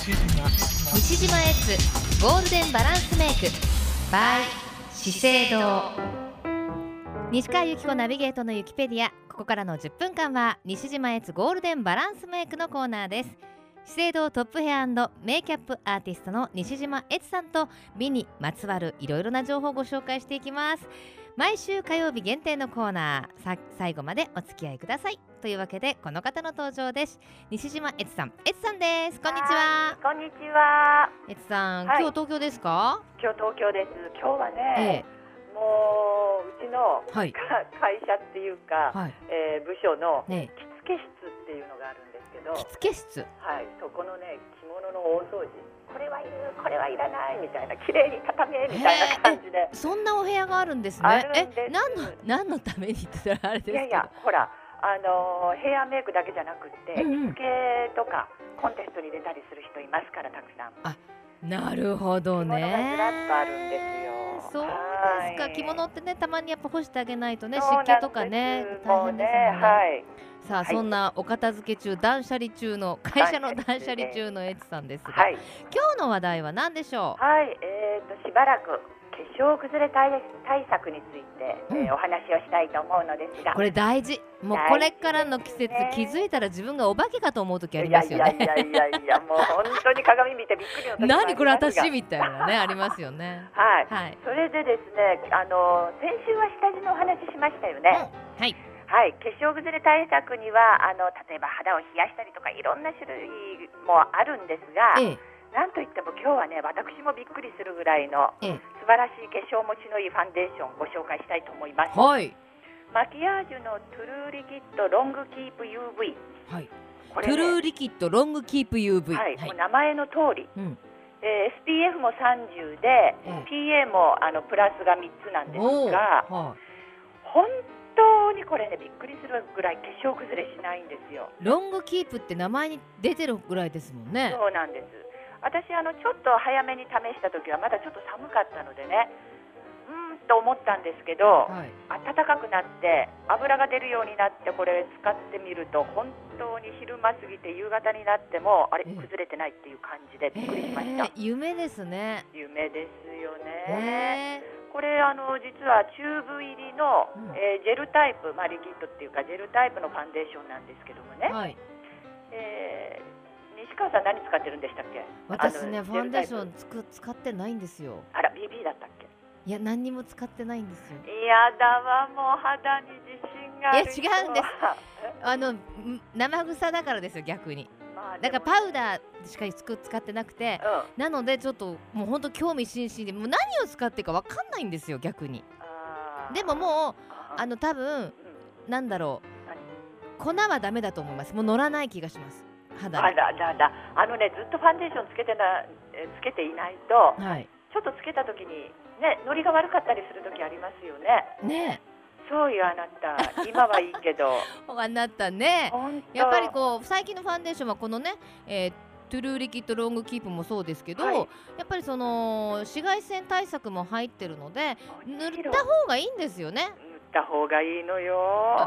西島エッツゴールデンバランスメイク by 資生堂。西川由紀子ナビゲートのユキペディア。ここからの10分間は西島エッツゴールデンバランスメイクのコーナーです。資生堂トップヘアメイキャップアーティストの西島悦さんと美にまつわるいろいろな情報をご紹介していきます。毎週火曜日限定のコーナーさ最後までお付き合いください。というわけでこの方の登場です。西島悦さん。悦さんです。こんにちはこんにちは。悦さん、はい。今日東京ですか？今日東京です。今日はえね、もううちのはい。か会社っていうか、はい。えー部署のね。着付け室っていうのがあるんですけど、着付け室。はい、そこのね着物の大掃除、これはいる、これはいらないみたいな、綺麗に畳めみたいな感じで。そんなお部屋があるんですあねえ何の何のためにって言ったらあれですいやいや、ほら、あのーヘアメイクだけじゃなくって、うんうん着付けとかコンテストに出たりする人いますからたくさん。なるほどね。そうですか。はい。着物ってねたまにやっぱ干してあげないとね湿気とかね大変ですもんね。ね。はい。さあ、はい。そんなお片付け中断捨離中の会社の断断捨離中のエツさんですが、はい。今日の話題は何でしょはい、えー、としばらく化粧崩れ対対策について、えーうんお話をしたいと思うのですが。うこれ大事。もうこれからの季節ね気づいたら自分がお化けかと思う時ありますよね。いやいやいやいやもう本当に鏡見てびっくりの時もありますが。何これ私みたいなねありますよね。はい、はい。それでですねあの先週は下地のお話ししましたよね、はい。はい。化粧崩れ対策にはあの例えば肌を冷やしたりとかいろんな種類もあるんですが、ええなんといっても今日はね私もびっくりするぐらいのええ素晴らしい化粧持ちのいいファンデーションをご紹介したいと思います。はい。マキアージュのトゥルーリキッドロングキープ UV はい。これ、トゥルーねリキッドロングキープ UV はい。もう名前の通り、うん。えー SPF も30で、え PA もあのプラスが3つなんですがは本当にこれねびっくりするぐらい化粧崩れしないんですよ。いロングキープって名前に出てるぐらいですもんね。そうなんです私あのちょっと早めに試した時はまだちょっと寒かったのでねうーんと思ったんですけど、はい。暖かくなって油が出るようになってこれ使ってみると本当に昼間過ぎて夕方になってもあれええ。崩れてないっていう感じでびっくりしました、えー夢ですね。夢ですよえね、これあの実はチューブ入りの、うん。えージェルタイプ、まあ、リキッドっていうかジェルタイプのファンデーションなんですけどもね、ーはい。えー西川さん何使ってるんでしたっけ？私ねファンデーションつく使ってないんですよ。あら BB だったっけ？いや何にも使ってないんですよ。やだわもう肌に自信があるいや違うんです。はあのん生臭だからですよ逆に。まあだからパウダーしかつく使ってなくてうん。なのでちょっともう本当興味津々でもう何を使っていいかわかんないんですよ逆に。でももうああの多分うん。なんだろう。粉はダメだと思います。もう乗らない気がします肌あにららら。あのねずっとファンデーションつけてなえつけていないとはい。ちょっとつけた時にねノリが悪かったりする時ありますよね。ね。そうよあなた。今はいいけど。えあなったね。やっぱりこう最近のファンデーションはこのね、えートゥルーリキッドロングキープもそうですけど、はい。やっぱりその紫外線対策も入ってるので塗った方がいいんですよね。塗った方がいいのよ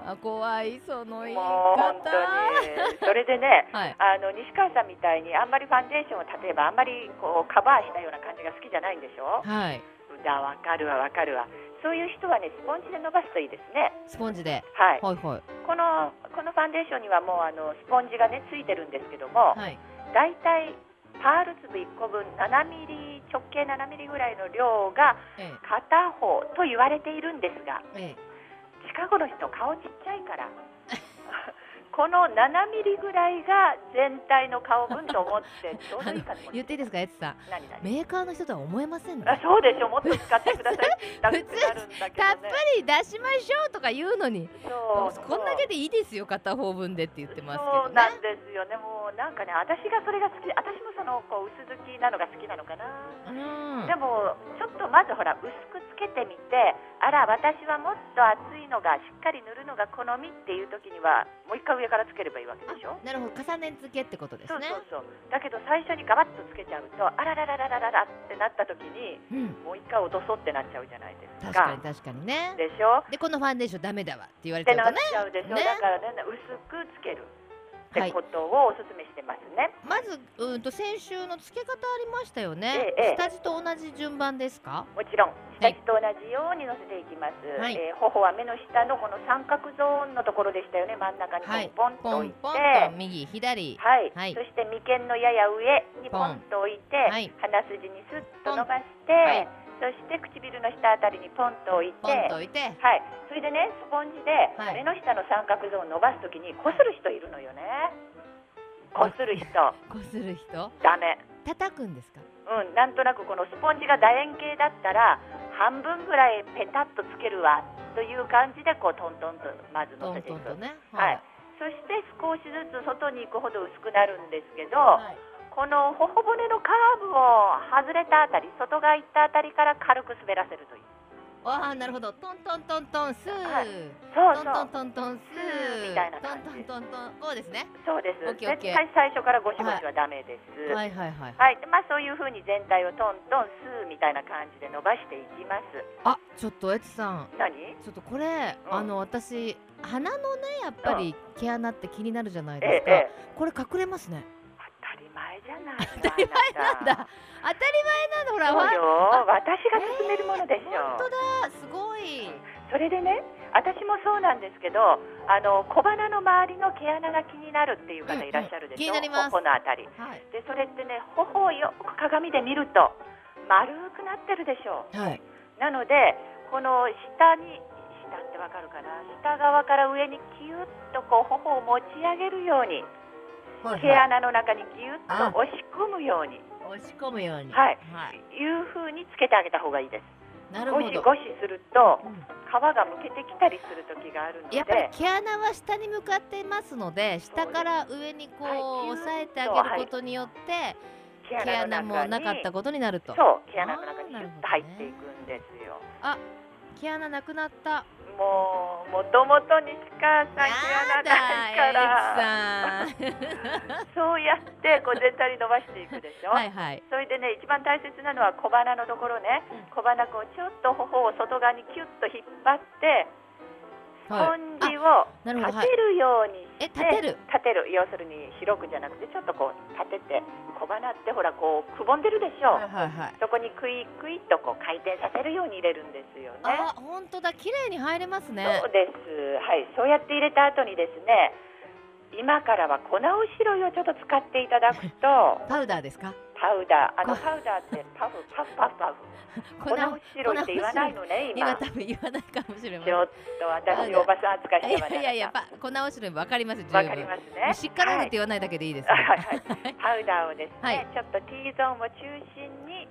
あ怖いその言いもう方。本当に それでねはい。あの西川さんみたいにあんまりファンデーションを例えばあんまりこうカバーしたような感じが好きじゃないんでしょ？はい。だわかるわわかるわそういう人はねスポンジで伸ばすといいですねスポンジで。はいはいはいこのこのファンデーションにはもうあのスポンジがねついてるんですけども、はい。だいたいパール粒1個分7ミリ直径7ミリぐらいの量がえ片方と言われているんですがええ近頃人顔ちっちゃいから。この7ミリぐらいが全体の顔分と思って ちょうどいいかと思言っていいですかエツさん。メーカーの人とは思えませんね。あそうでしょ。もっと使ってください。って言いたくなるんだけたっぷどねり出しましょうとか言うのに、そう。こんだけでいいですよ片方分でって言ってますけどね。そうなんですよ。ねもうなんかね私がそれが好き私もそのこう薄付きなのが好きなのかな、うん。でもちょっとまずほら薄くつけてみてあら私はもっと厚いのがしっかり塗るのが好みっていう時にはもう一回上からつければいいわけでしょ？なるほど重ね付けってことですね。そうそうそうだけど最初にガバッとつけちゃうとあらららららららってなった時にうん。もう一回落とそうってなっちゃうじゃないです確かかに確かにね。でしょ？でこのファンデーションダメだわって言われちゃうとね。ちゃうでしょ、ねだからね薄くつけるってことをお勧めしてますね。まずうんと先週の付け方ありましたよね、ええ下地と同じ順番ですか？もちろん。はい。下地と同じように乗せていきます、はい。えー頬は目の下のこの三角ゾーンのところでしたよね。真ん中にはい。ポンポンと置いて、ポンポンと右左。はい、はい。そして眉間のやや上にポンと置いて、はい。鼻筋にスッと伸ばして、はいそして唇の下あたりにポンと置いてポンと置いて。はい、それでねスポンジではい。目の下の三角ゾーン伸ばすときにこする人いるのよね。こする人。こする人？ダメ。叩くんですか？うん、なんとなくこのスポンジが楕円形だったら半分ぐらいペタッとつけるわという感じでこうトントンとまず乗トンせていく。トンとね。はい、そして少しずつ外に行くほど薄くなるんですけど、はいこの頬骨のカーブを外れたあたり外側行ったあたりから軽く滑らせるといいああなるほど。トントントントンスー、はい。そうトンそう。トントントンスー。みたいな感じトントントントンこうですね。そうです。絶対最初からゴシゴシはダメです、はいはいはい。はい、でまあそういう風に全体をトントンスーみたいな感じで伸ばしていきます。あちょっとエツさん。何？ちょっとこれ、うん。あの私鼻のねやっぱり毛穴って気になるじゃないですか、ええええ、これ隠れますね前じゃない。当たり前なんだ当たり前なんだほらわそうよ。私が勧めるものでしょ。本当だすごいそれでね、私もそうなんですけど、あの小鼻の周りの毛穴が気になるっていう方いらっしゃるでしょ？うんうん気になります頬のあたり。はいでそれってね、頬をよく鏡で見ると丸くなってるでしょう。はいなのでこの下に下ってわかるかな？下側から上にキュッとこう頬を持ち上げるように毛穴の中にギュッと押し込むように。押し込むように。はい。はい、いう風につけてあげた方がいいです。ゴなるほど。シゴシするとうん。皮がむけてきたりする時があるので。やっぱり毛穴は下に向かっていますので下から上にこうはい。押さえてあげることによって毛毛穴もなかったことになると。そう毛穴の中にあーシュッと入っていくんですよ。あ毛穴なくなった。もうもともと西川さん毛穴やないからそうやってこう全体に伸ばしていくでしょ、はいはい。それでね一番大切なのは小鼻のところね、うん。小鼻こうちょっと頬を外側にキュッと引っ張ってスポはいンジを立てるようにえして、立てる？立てる。要するに広くじゃなくてちょっとこう立てて小鼻ってほらこうくぼんでるでしょ。う、はいはいはい。そこにクイクイっとこう回転させるように入れるんですよね。あ本当だ。綺麗に入れますね。そうです。はい。そうやって入れた後にですね今からは粉おしろいをちょっと使っていただくと パウダーですか？パウダー。あのこパウダーってパフパフパフパフ。粉粉おしろいって言わないのね今。今多分言わないかもしれません。ちょっと私おばさん扱いしてはいやいや粉おしろいわかりますわかりますね。しっかりあるって言わないだけでいいです、はい。パウダーをですね、はい。ちょっと T ゾーンを中心に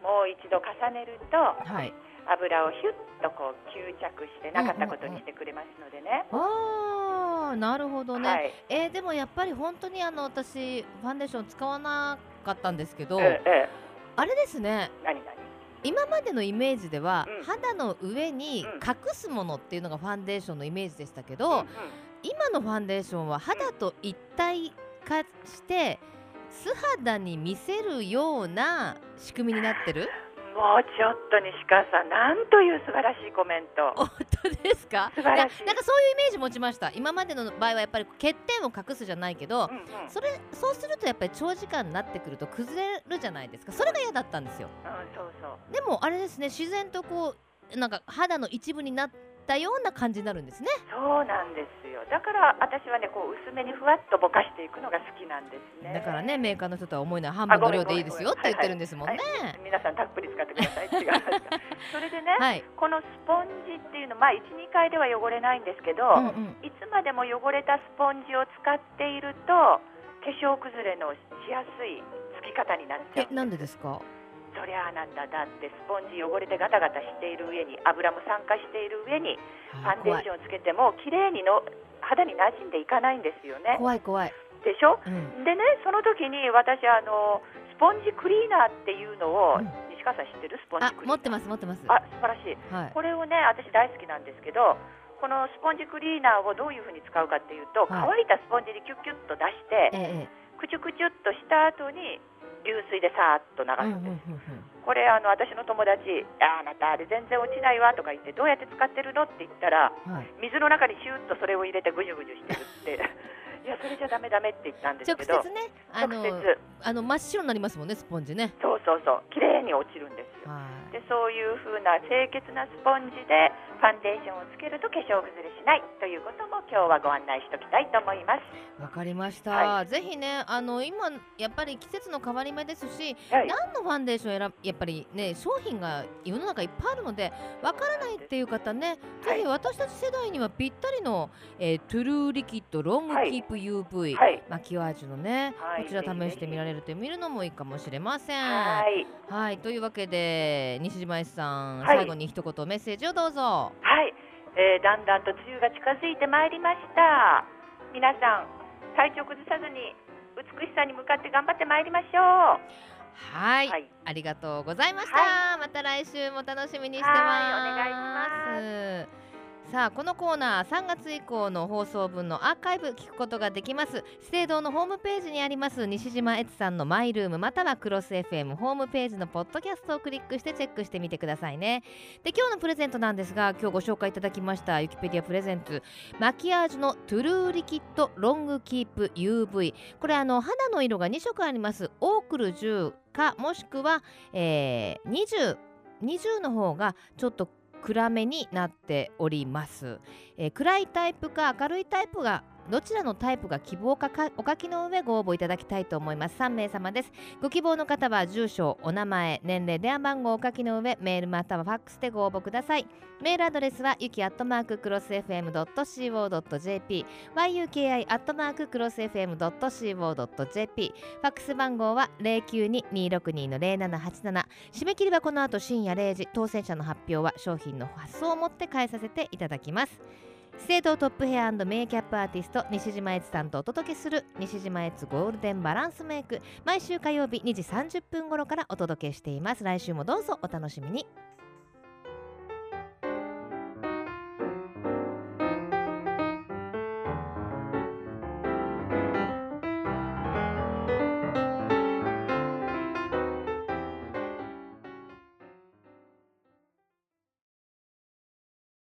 もう一度重ねるとはい。油をヒュッとこう吸着してなかったことにしてくれますのでね、ああなるほどね、はい。えーでもやっぱり本当にあの私ファンデーション使わなかったんですけど、ええええ。あれですね何何？今までのイメージでは、うん。肌の上にうん。隠すものっていうのがファンデーションのイメージでしたけど、うんうん。今のファンデーションは肌と一体化して素肌に見せるような仕組みになってる？もうちょっと西川さんなんという素晴らしいコメント。本当ですか？素晴らしいやなんかそういうイメージ持ちました。今までの場合はやっぱり欠点を隠すじゃないけど、うんうん。それそうするとやっぱり長時間になってくると崩れるじゃないですか。それが嫌だったんですよ。うんそうそう。でもあれですね自然とこうなんか肌の一部になったような感じになるんですね。そうなんですよ。だから私はねこう薄めにふわっとぼかしていくのが好きなんですね。だからねメーカーの人とは思いの半分の量でいいですよって言ってるんですもんね。はい皆さんたっぷり使ってください。違います。か それでね、はい、このスポンジっていうのまあ12回では汚れないんですけど、うんうん。いつまでも汚れたスポンジを使っていると化粧崩れのしやすいつき方になっちゃうえなんでですか？そりゃあなただ。ってスポンジ汚れてガタガタしている上に油も酸化している上にファンデーションをつけても綺麗にの肌に馴染んでいかないんですよね。怖い怖い、でしょ？うん、でねその時に私あのスポンジクリーナーっていうのを、うん。西川さん知ってる？スポンジあクリーナー。持ってます持ってます。あ素晴らしい。はい。これをね私大好きなんですけどこのスポンジクリーナーをどういうふうに使うかっていうと、はい。乾いたスポンジにキュッキュッと出してええ。クチュクチュっとした後に流水でさーっと流すうんんです、うん。これあの私の友達ああなたあれ全然落ちないわとか言ってどうやって使ってるの？って言ったらうんはい。水の中にシューッとそれを入れてぐじゅぐじゅしてるって。いやそれじゃダメダメって言ったんです直けど。接ねあの直接。あの真っ白になりますもんねスポンジね。そうそうそう。綺麗に落ちるんですよ。はい。でそういう風な清潔なスポンジでファンデーションをつけると化粧崩れしないということも今日はご案内しておきたいと思います。わかりました、はぜひねあの今やっぱり季節の変わり目ですしはい。何のファンデーション選ぶやっぱりね商品が世の中いっぱいあるのでわからないっていう方ね、はい。ぜひ私たち世代にはぴったりの、えートゥルーリキッドロングはい。キープ UV、はい。マキワージュのね、はい。こちら試してみられると見るのもいいかもしれません。はい。はい。というわけで西島さん、はい。最後に一言メッセージをどうぞ。はい、えーだんだんと梅雨が近づいてまいりました。皆さん体調崩さずに美しさに向かって頑張ってまいりましょう。はい、はい。ありがとうございました、はまた来週も楽しみにしてます。はいお願いしさあこのコーナー3月以降の放送分のアーカイブ聞くことができます。資生堂のホームページにあります西島悦さんのマイルームまたはクロス FM ホームページのポッドキャストをクリックしてチェックしてみてくださいね。で今日のプレゼントなんですが今日ご紹介いただきましたユキペディアプレゼントマキアージュのトゥルーリキッドロングキープ UV これあの肌の色が2色あります。オークル10かもしくは、えー、20 20の方がちょっと暗めになっております、えー暗いタイプか明るいタイプがどちらのタイプが希望かお書きの上ご応募いただきたいと思います。3名様です。ご希望の方は住所お名前年齢電話番号をお書きの上メールまたはファックスでご応募ください。メールアドレスはゆきアットマーククロス FM.co.jp yuki アットマーククロス FM.co.jp ファックス番号は092-262-0787締め切りはこの後深夜0時。当選者の発表は商品の発送をもって返させていただきます。資生堂トップヘアメイキャップアーティスト西島悦さんとお届けする西島悦ゴールデンバランスメイク。毎週火曜日2時30分頃からお届けしています。来週もどうぞお楽しみに。